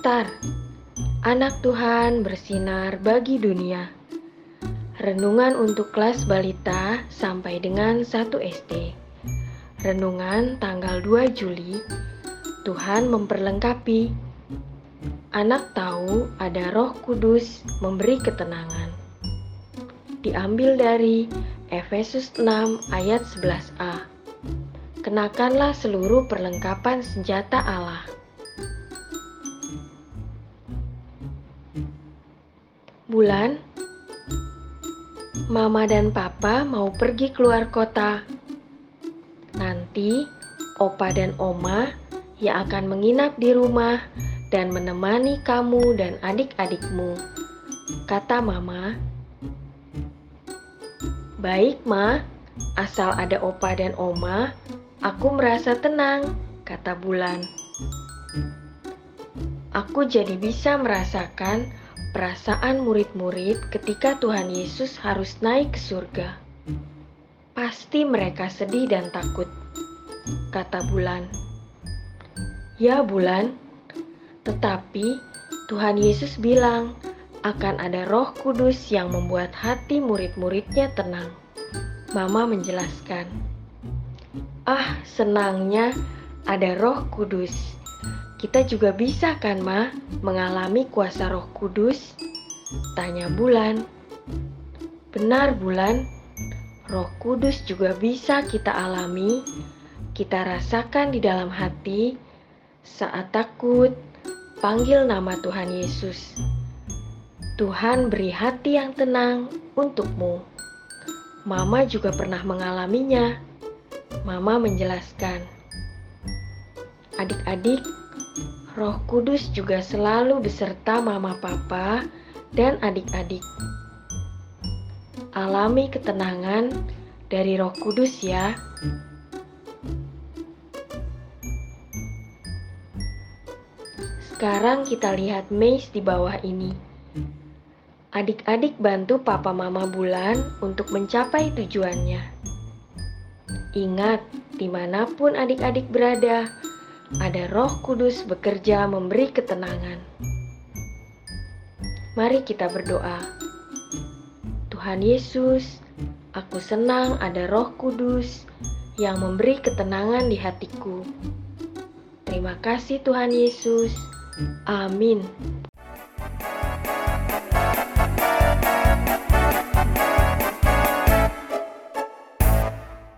Star, anak Tuhan bersinar bagi dunia. Renungan untuk kelas balita sampai dengan 1 SD. Renungan tanggal 2 Juli. Tuhan memperlengkapi. Anak tahu ada Roh Kudus memberi ketenangan. Diambil dari Efesus 6 ayat 11a. Kenakanlah seluruh perlengkapan senjata Allah. Bulan, Mama dan Papa mau pergi keluar kota. Nanti, Opa dan Oma yang akan menginap di rumah dan menemani kamu dan adik-adikmu, kata Mama. Baik, Ma, asal ada Opa dan Oma, Aku merasa tenang, kata Bulan. Aku jadi bisa merasakan perasaan murid-murid ketika Tuhan Yesus harus naik ke surga. Pasti mereka sedih dan takut, kata Bulan. Ya, Bulan, tetapi Tuhan Yesus bilang akan ada Roh Kudus yang membuat hati murid-muridnya tenang. Mama menjelaskan. Ah, senangnya ada Roh Kudus. Kita juga bisa kan, Ma, mengalami kuasa Roh Kudus? Tanya Bulan. Benar, Bulan. Roh Kudus juga bisa kita alami, kita rasakan di dalam hati saat takut, panggil nama Tuhan Yesus. Tuhan beri hati yang tenang untukmu. Mama juga pernah mengalaminya. Mama menjelaskan, adik-adik, Roh Kudus juga selalu beserta Mama, Papa, dan adik-adik. Alami ketenangan dari Roh Kudus, ya. Sekarang kita lihat maze di bawah ini. Adik-adik bantu Papa Mama Bulan untuk mencapai tujuannya. Ingat, di mana pun adik-adik berada, ada roh kudus bekerja memberi ketenangan. Mari kita berdoa. Tuhan Yesus, aku senang ada roh kudus yang memberi ketenangan di hatiku. Terima kasih Tuhan Yesus. Amin.